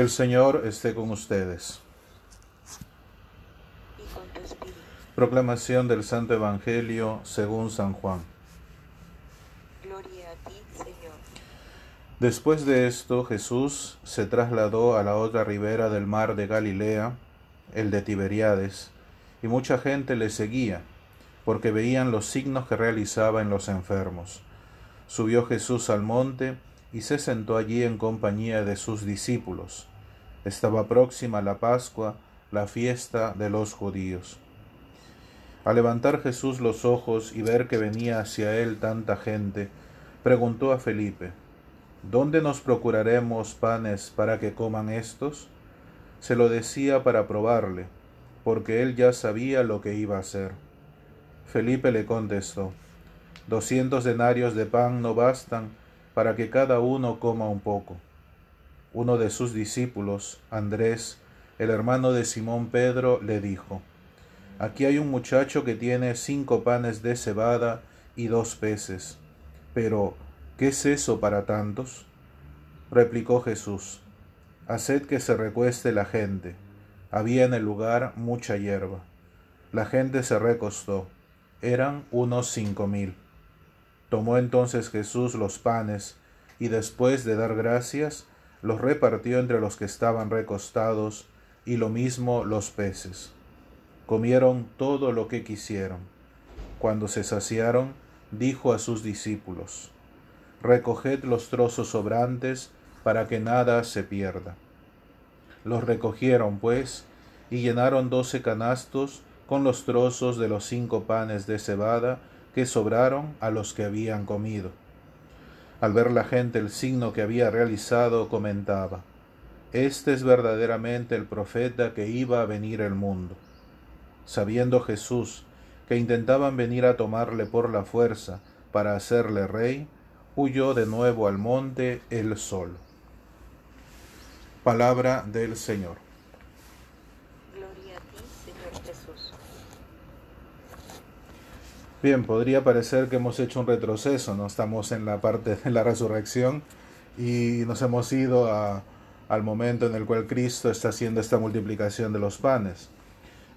El Señor esté con ustedes. y con tu espíritu. Proclamación del Santo Evangelio según San Juan. Gloria a ti, Señor. Después de esto, Jesús se trasladó a la otra ribera del mar de Galilea, el de Tiberiades, y mucha gente le seguía, porque veían los signos que realizaba en los enfermos. Subió Jesús al monte y se sentó allí en compañía de sus discípulos. Estaba próxima la Pascua, la fiesta de los judíos. Al levantar Jesús los ojos y ver que venía hacia él tanta gente, preguntó a Felipe, ¿Dónde nos procuraremos panes para que coman estos? Se lo decía para probarle, porque él ya sabía lo que iba a hacer. Felipe le contestó, Doscientos denarios de pan no bastan para que cada uno coma un poco. Uno de sus discípulos, Andrés, el hermano de Simón Pedro, le dijo, Aquí hay un muchacho que tiene cinco panes de cebada y dos peces. Pero, ¿qué es eso para tantos? Replicó Jesús, Haced que se recueste la gente. Había en el lugar mucha hierba. La gente se recostó. Eran unos cinco mil. Tomó entonces Jesús los panes, y después de dar gracias, los repartió entre los que estaban recostados, y lo mismo los peces. Comieron todo lo que quisieron. Cuando se saciaron, dijo a sus discípulos, Recoged los trozos sobrantes para que nada se pierda. Los recogieron, pues, y llenaron doce canastos con los trozos de los cinco panes de cebada que sobraron a los que habían comido. Al ver la gente el signo que había realizado, comentaba, Este es verdaderamente el profeta que iba a venir al mundo. Sabiendo Jesús que intentaban venir a tomarle por la fuerza para hacerle rey, huyó de nuevo al monte él solo. Palabra del Señor. Gloria a ti, Señor Jesús. Bien, podría parecer que hemos hecho un retroceso, no estamos en la parte de la resurrección y nos hemos ido a- al momento en el cual Cristo está haciendo esta multiplicación de los panes.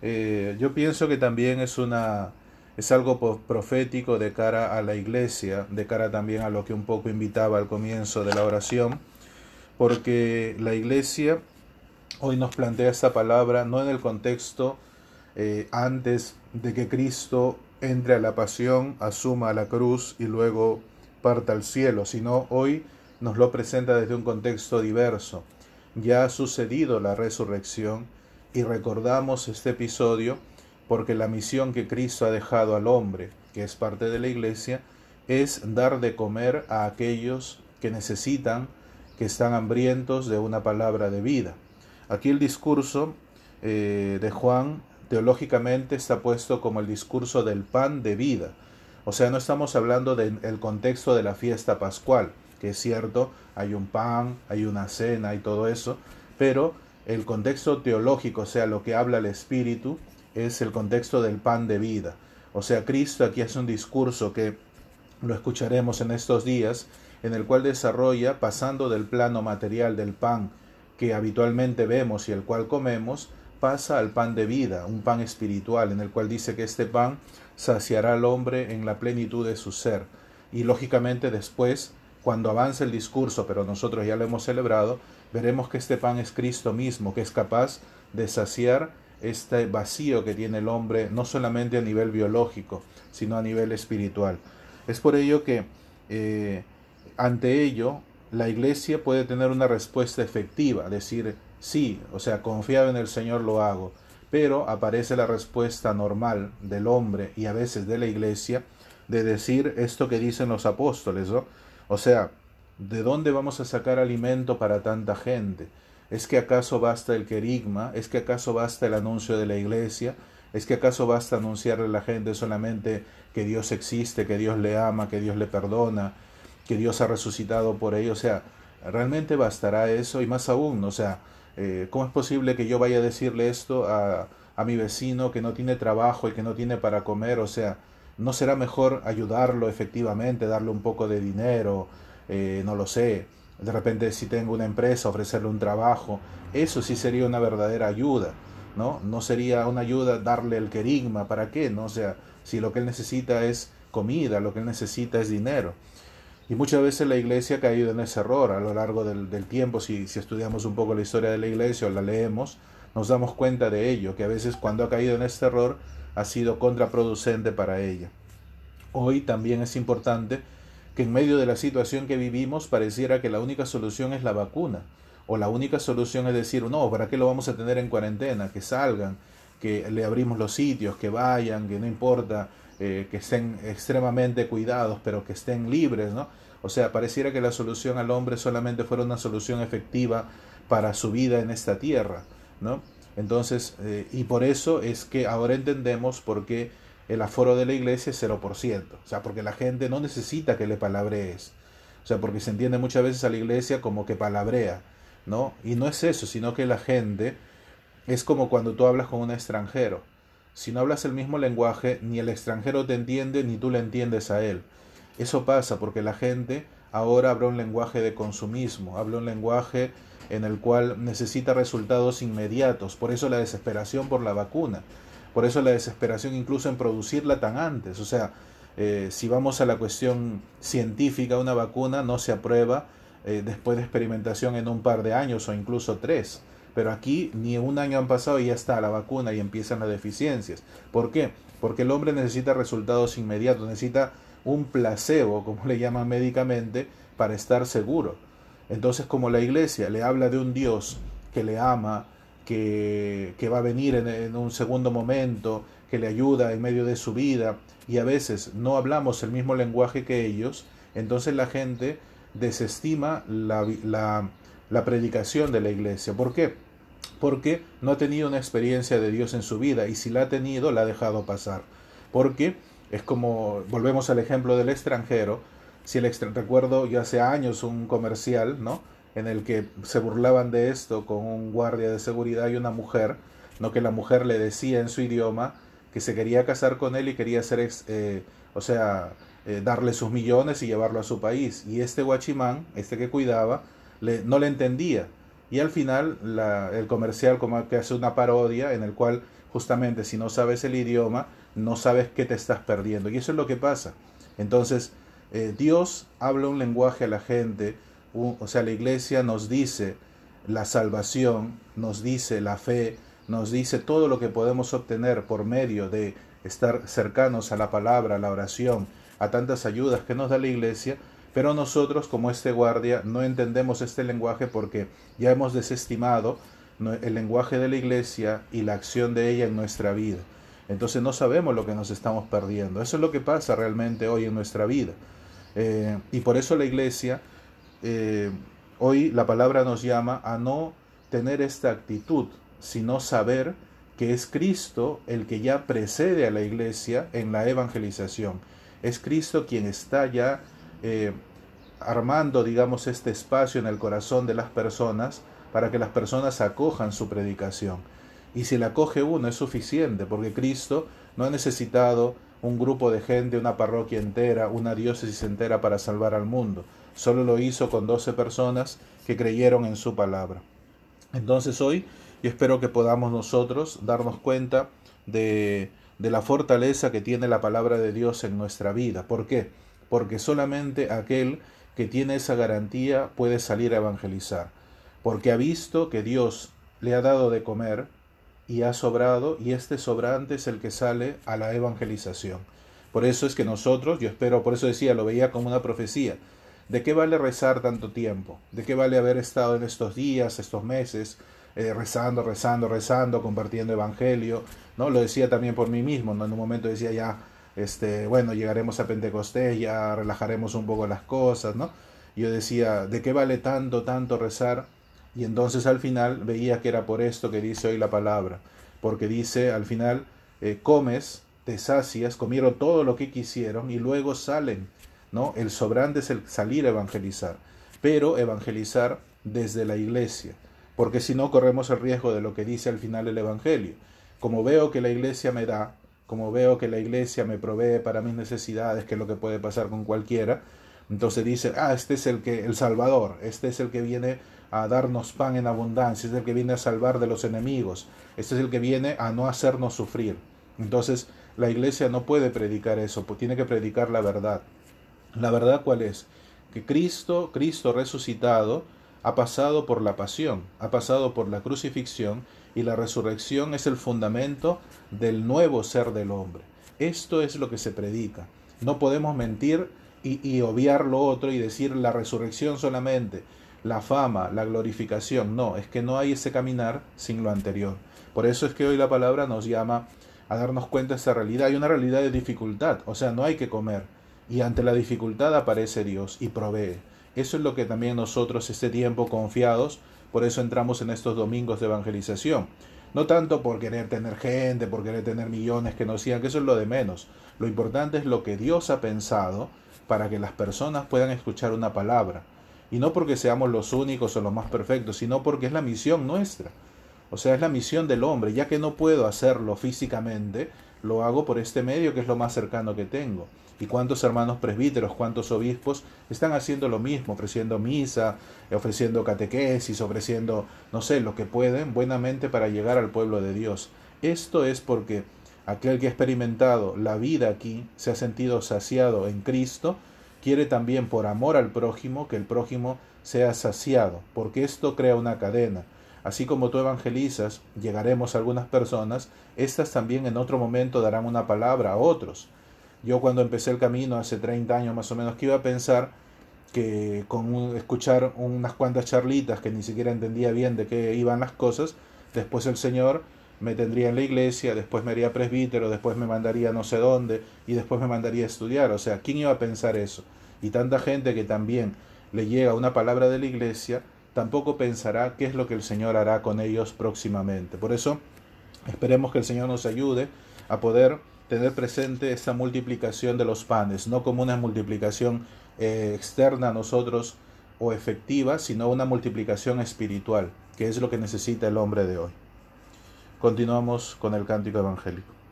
Eh, yo pienso que también es una es algo profético de cara a la iglesia, de cara también a lo que un poco invitaba al comienzo de la oración, porque la iglesia hoy nos plantea esta palabra no en el contexto eh, antes de que Cristo entre a la pasión, asuma la cruz y luego parta al cielo, sino hoy nos lo presenta desde un contexto diverso. Ya ha sucedido la resurrección y recordamos este episodio porque la misión que Cristo ha dejado al hombre, que es parte de la iglesia, es dar de comer a aquellos que necesitan, que están hambrientos de una palabra de vida. Aquí el discurso eh, de Juan teológicamente está puesto como el discurso del pan de vida. O sea, no estamos hablando del contexto de la fiesta pascual, que es cierto, hay un pan, hay una cena y todo eso, pero el contexto teológico, o sea, lo que habla el Espíritu, es el contexto del pan de vida. O sea, Cristo aquí hace un discurso que lo escucharemos en estos días, en el cual desarrolla, pasando del plano material del pan que habitualmente vemos y el cual comemos, pasa al pan de vida, un pan espiritual, en el cual dice que este pan saciará al hombre en la plenitud de su ser. Y lógicamente después, cuando avance el discurso, pero nosotros ya lo hemos celebrado, veremos que este pan es Cristo mismo, que es capaz de saciar este vacío que tiene el hombre, no solamente a nivel biológico, sino a nivel espiritual. Es por ello que eh, ante ello la iglesia puede tener una respuesta efectiva, decir, sí, o sea, confiado en el Señor lo hago, pero aparece la respuesta normal del hombre y a veces de la iglesia de decir esto que dicen los apóstoles, ¿no? O sea, ¿de dónde vamos a sacar alimento para tanta gente? ¿Es que acaso basta el querigma? ¿Es que acaso basta el anuncio de la iglesia? ¿Es que acaso basta anunciarle a la gente solamente que Dios existe, que Dios le ama, que Dios le perdona, que Dios ha resucitado por ello? O sea, ¿realmente bastará eso? Y más aún, o sea, eh, ¿cómo es posible que yo vaya a decirle esto a, a mi vecino que no tiene trabajo y que no tiene para comer? O sea, ¿no será mejor ayudarlo efectivamente, darle un poco de dinero? Eh, no lo sé, de repente si tengo una empresa, ofrecerle un trabajo, eso sí sería una verdadera ayuda, ¿no? No sería una ayuda darle el querigma, ¿para qué? ¿No? O sea, si lo que él necesita es comida, lo que él necesita es dinero. Y muchas veces la iglesia ha caído en ese error a lo largo del, tiempo, si, si estudiamos un poco la historia de la iglesia o la leemos, nos damos cuenta de ello, que a veces cuando ha caído en este error ha sido contraproducente para ella. Hoy también es importante que en medio de la situación que vivimos pareciera que la única solución es la vacuna, o la única solución es decir, no, ¿para qué lo vamos a tener en cuarentena? Que salgan, que le abrimos los sitios, que vayan, que no importa, eh, que estén extremadamente cuidados, pero que estén libres, ¿no? O sea, pareciera que la solución al hombre solamente fuera una solución efectiva para su vida en esta tierra, ¿no? Entonces, eh, y por eso es que ahora entendemos por qué el aforo de la iglesia es 0%. O sea, porque la gente no necesita que le palabrees. O sea, porque se entiende muchas veces a la iglesia como que palabrea, ¿no? Y no es eso, sino que la gente es como cuando tú hablas con un extranjero. Si no hablas el mismo lenguaje, ni el extranjero te entiende, ni tú le entiendes a él. Eso pasa porque la gente ahora habla un lenguaje de consumismo, habla un lenguaje en el cual necesita resultados inmediatos. Por eso la desesperación por la vacuna. Por eso la desesperación incluso en producirla tan antes. O sea, eh, si vamos a la cuestión científica, una vacuna no se aprueba eh, después de experimentación en un par de años o incluso tres. Pero aquí ni un año han pasado y ya está la vacuna y empiezan las deficiencias. ¿Por qué? Porque el hombre necesita resultados inmediatos, necesita un placebo, como le llaman médicamente, para estar seguro. Entonces, como la iglesia le habla de un Dios que le ama, que, que va a venir en, un segundo momento, que le ayuda en medio de su vida, y a veces no hablamos el mismo lenguaje que ellos, entonces la gente desestima la, la, la predicación de la iglesia. ¿Por qué? Porque no ha tenido una experiencia de Dios en su vida, y si la ha tenido, la ha dejado pasar. Porque es como, volvemos al ejemplo del extranjero, si el recuerdo yo hace años un comercial, ¿no? En el que se burlaban de esto con un guardia de seguridad y una mujer, no que la mujer le decía en su idioma que se quería casar con él y quería hacer, eh, o sea, eh, darle sus millones y llevarlo a su país. Y este guachimán, este que cuidaba, no le entendía. Y al final el comercial como que hace una parodia en el cual justamente si no sabes el idioma, no sabes qué te estás perdiendo. Y eso es lo que pasa. Entonces, eh, Dios habla un lenguaje a la gente, o sea, la iglesia nos dice la salvación, nos dice la fe, nos dice todo lo que podemos obtener por medio de estar cercanos a la palabra, a la oración, a tantas ayudas que nos da la iglesia, pero nosotros como este guardia no entendemos este lenguaje porque ya hemos desestimado el lenguaje de la iglesia y la acción de ella en nuestra vida. Entonces no sabemos lo que nos estamos perdiendo. Eso es lo que pasa realmente hoy en nuestra vida. Eh, y por eso la iglesia, eh, hoy la palabra nos llama a no tener esta actitud, sino saber que es Cristo el que ya precede a la iglesia en la evangelización. Es Cristo quien está ya eh, armando, digamos, este espacio en el corazón de las personas para que las personas acojan su predicación. Y si la acoge uno es suficiente, porque Cristo no ha necesitado un grupo de gente, una parroquia entera, una diócesis entera para salvar al mundo. Solo lo hizo con doce personas que creyeron en su palabra. Entonces hoy yo espero que podamos nosotros darnos cuenta de, de la fortaleza que tiene la palabra de Dios en nuestra vida. ¿Por qué? Porque solamente aquel que tiene esa garantía puede salir a evangelizar. Porque ha visto que Dios le ha dado de comer, y ha sobrado y este sobrante es el que sale a la evangelización. Por eso es que nosotros, yo espero, por eso decía, lo veía como una profecía. ¿De qué vale rezar tanto tiempo? ¿De qué vale haber estado en estos días, estos meses, eh, rezando, rezando, rezando, compartiendo evangelio? ¿no? Lo decía también por mí mismo, ¿no? en un momento decía ya, este, bueno, llegaremos a Pentecostés, ya relajaremos un poco las cosas, ¿no? Yo decía, ¿de qué vale tanto, tanto rezar y entonces al final veía que era por esto que dice hoy la palabra, porque dice al final, eh, comes, te sacias, comieron todo lo que quisieron y luego salen, ¿no? El sobrante es el salir a evangelizar, pero evangelizar desde la iglesia, porque si no corremos el riesgo de lo que dice al final el Evangelio. Como veo que la iglesia me da, como veo que la iglesia me provee para mis necesidades, que es lo que puede pasar con cualquiera, Entonces dice, ah, este es el que el Salvador, este es el que viene a darnos pan en abundancia, este es el que viene a salvar de los enemigos, este es el que viene a no hacernos sufrir. Entonces, la iglesia no puede predicar eso, pues tiene que predicar la verdad. ¿La verdad cuál es? Que Cristo, Cristo resucitado, ha pasado por la pasión, ha pasado por la crucifixión y la resurrección es el fundamento del nuevo ser del hombre. Esto es lo que se predica. No podemos mentir y, obviar lo otro y decir la resurrección solamente, la fama, la glorificación. No, es que no hay ese caminar sin lo anterior. Por eso es que hoy la palabra nos llama a darnos cuenta de esta realidad. Hay una realidad de dificultad, o sea, no hay que comer. Y ante la dificultad aparece Dios y provee. Eso es lo que también nosotros este tiempo confiados, por eso entramos en estos domingos de evangelización. No tanto por querer tener gente, por querer tener millones que nos sigan, que eso es lo de menos. Lo importante es lo que Dios ha pensado para que las personas puedan escuchar una palabra. Y no porque seamos los únicos o los más perfectos, sino porque es la misión nuestra. O sea, es la misión del hombre. Ya que no puedo hacerlo físicamente, lo hago por este medio que es lo más cercano que tengo. ¿Y cuántos hermanos presbíteros, cuántos obispos están haciendo lo mismo, ofreciendo misa, ofreciendo catequesis, ofreciendo, no sé, lo que pueden buenamente para llegar al pueblo de Dios? Esto es porque aquel que ha experimentado la vida aquí, se ha sentido saciado en Cristo, quiere también por amor al prójimo que el prójimo sea saciado, porque esto crea una cadena. Así como tú evangelizas, llegaremos a algunas personas, estas también en otro momento darán una palabra a otros. Yo cuando empecé el camino hace 30 años más o menos, que iba a pensar que con escuchar unas cuantas charlitas que ni siquiera entendía bien de qué iban las cosas, después el Señor me tendría en la iglesia, después me haría presbítero, después me mandaría no sé dónde y después me mandaría a estudiar. O sea, ¿quién iba a pensar eso? Y tanta gente que también le llega una palabra de la iglesia, tampoco pensará qué es lo que el Señor hará con ellos próximamente. Por eso, esperemos que el Señor nos ayude a poder tener presente esta multiplicación de los panes, no como una multiplicación eh, externa a nosotros o efectiva, sino una multiplicación espiritual, que es lo que necesita el hombre de hoy. Continuamos con el cántico evangélico.